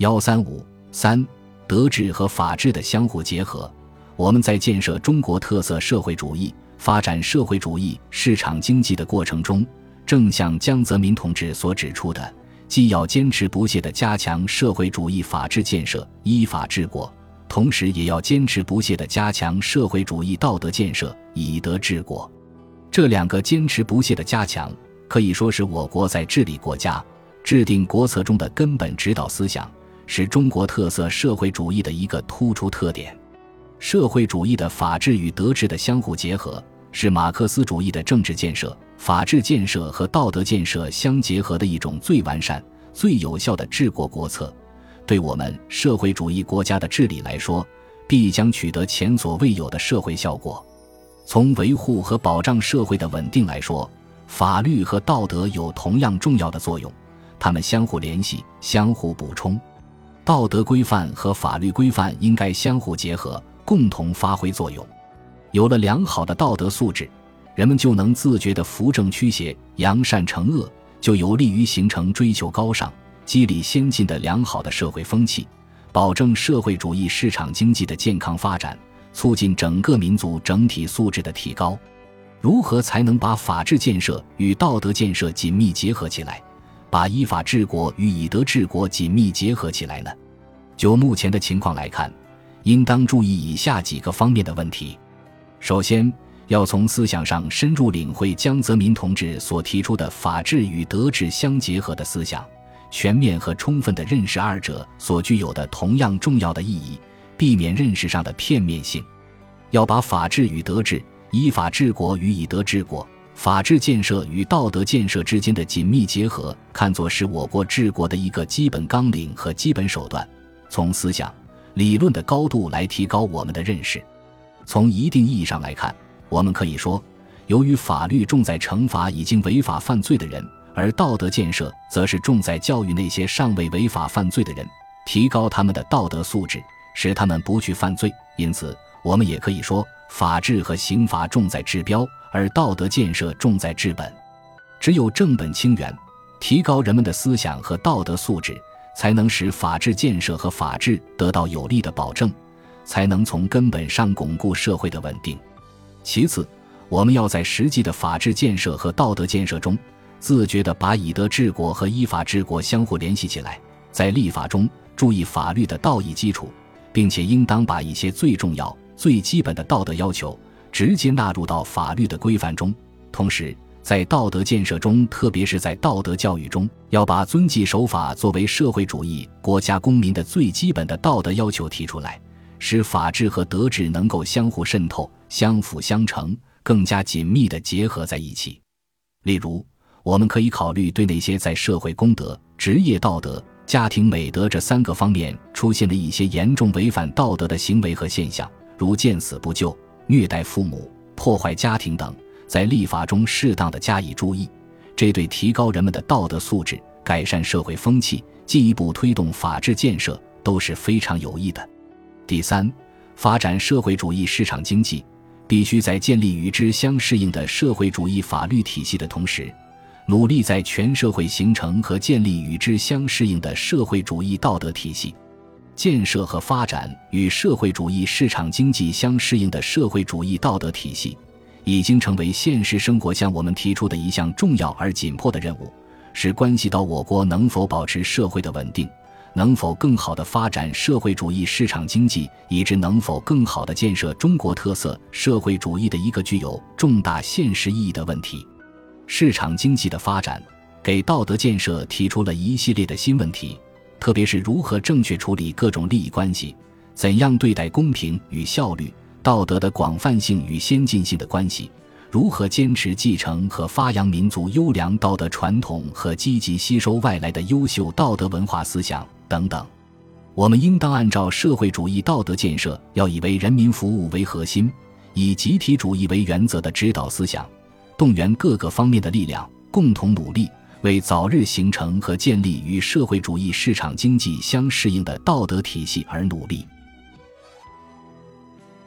幺三五三，德治和法治的相互结合。我们在建设中国特色社会主义、发展社会主义市场经济的过程中，正像江泽民同志所指出的，既要坚持不懈地加强社会主义法治建设，依法治国，同时也要坚持不懈地加强社会主义道德建设，以德治国。这两个坚持不懈的加强，可以说是我国在治理国家、制定国策中的根本指导思想，是中国特色社会主义的一个突出特点。社会主义的法治与德治的相互结合，是马克思主义的政治建设、法治建设和道德建设相结合的一种最完善、最有效的治国国策。对我们社会主义国家的治理来说，必将取得前所未有的社会效果。从维护和保障社会的稳定来说，法律和道德有同样重要的作用，它们相互联系、相互补充。道德规范和法律规范应该相互结合。共同发挥作用，有了良好的道德素质，人们就能自觉地扶正驱邪、扬善惩恶，就有利于形成追求高尚、激励先进的良好的社会风气，保证社会主义市场经济的健康发展，促进整个民族整体素质的提高。如何才能把法治建设与道德建设紧密结合起来，把依法治国与以德治国紧密结合起来呢？就目前的情况来看。应当注意以下几个方面的问题：首先，要从思想上深入领会江泽民同志所提出的法治与德治相结合的思想，全面和充分地认识二者所具有的同样重要的意义，避免认识上的片面性。要把法治与德治、依法治国与以德治国、法治建设与道德建设之间的紧密结合看作是我国治国的一个基本纲领和基本手段。从思想。理论的高度来提高我们的认识。从一定意义上来看，我们可以说，由于法律重在惩罚已经违法犯罪的人，而道德建设则是重在教育那些尚未违法犯罪的人，提高他们的道德素质，使他们不去犯罪。因此，我们也可以说，法治和刑罚重在治标，而道德建设重在治本。只有正本清源，提高人们的思想和道德素质。才能使法治建设和法治得到有力的保证，才能从根本上巩固社会的稳定。其次，我们要在实际的法治建设和道德建设中，自觉地把以德治国和依法治国相互联系起来，在立法中注意法律的道义基础，并且应当把一些最重要、最基本的道德要求直接纳入到法律的规范中，同时。在道德建设中，特别是在道德教育中，要把遵纪守法作为社会主义国家公民的最基本的道德要求提出来，使法治和德治能够相互渗透、相辅相成，更加紧密地结合在一起。例如，我们可以考虑对那些在社会公德、职业道德、家庭美德这三个方面出现的一些严重违反道德的行为和现象，如见死不救、虐待父母、破坏家庭等。在立法中适当的加以注意，这对提高人们的道德素质、改善社会风气、进一步推动法治建设都是非常有益的。第三，发展社会主义市场经济，必须在建立与之相适应的社会主义法律体系的同时，努力在全社会形成和建立与之相适应的社会主义道德体系，建设和发展与社会主义市场经济相适应的社会主义道德体系。已经成为现实生活向我们提出的一项重要而紧迫的任务，是关系到我国能否保持社会的稳定，能否更好地发展社会主义市场经济，以致能否更好地建设中国特色社会主义的一个具有重大现实意义的问题。市场经济的发展，给道德建设提出了一系列的新问题，特别是如何正确处理各种利益关系，怎样对待公平与效率。道德的广泛性与先进性的关系，如何坚持继承和发扬民族优良道德传统和积极吸收外来的优秀道德文化思想等等，我们应当按照社会主义道德建设要以为人民服务为核心，以集体主义为原则的指导思想，动员各个方面的力量，共同努力，为早日形成和建立与社会主义市场经济相适应的道德体系而努力。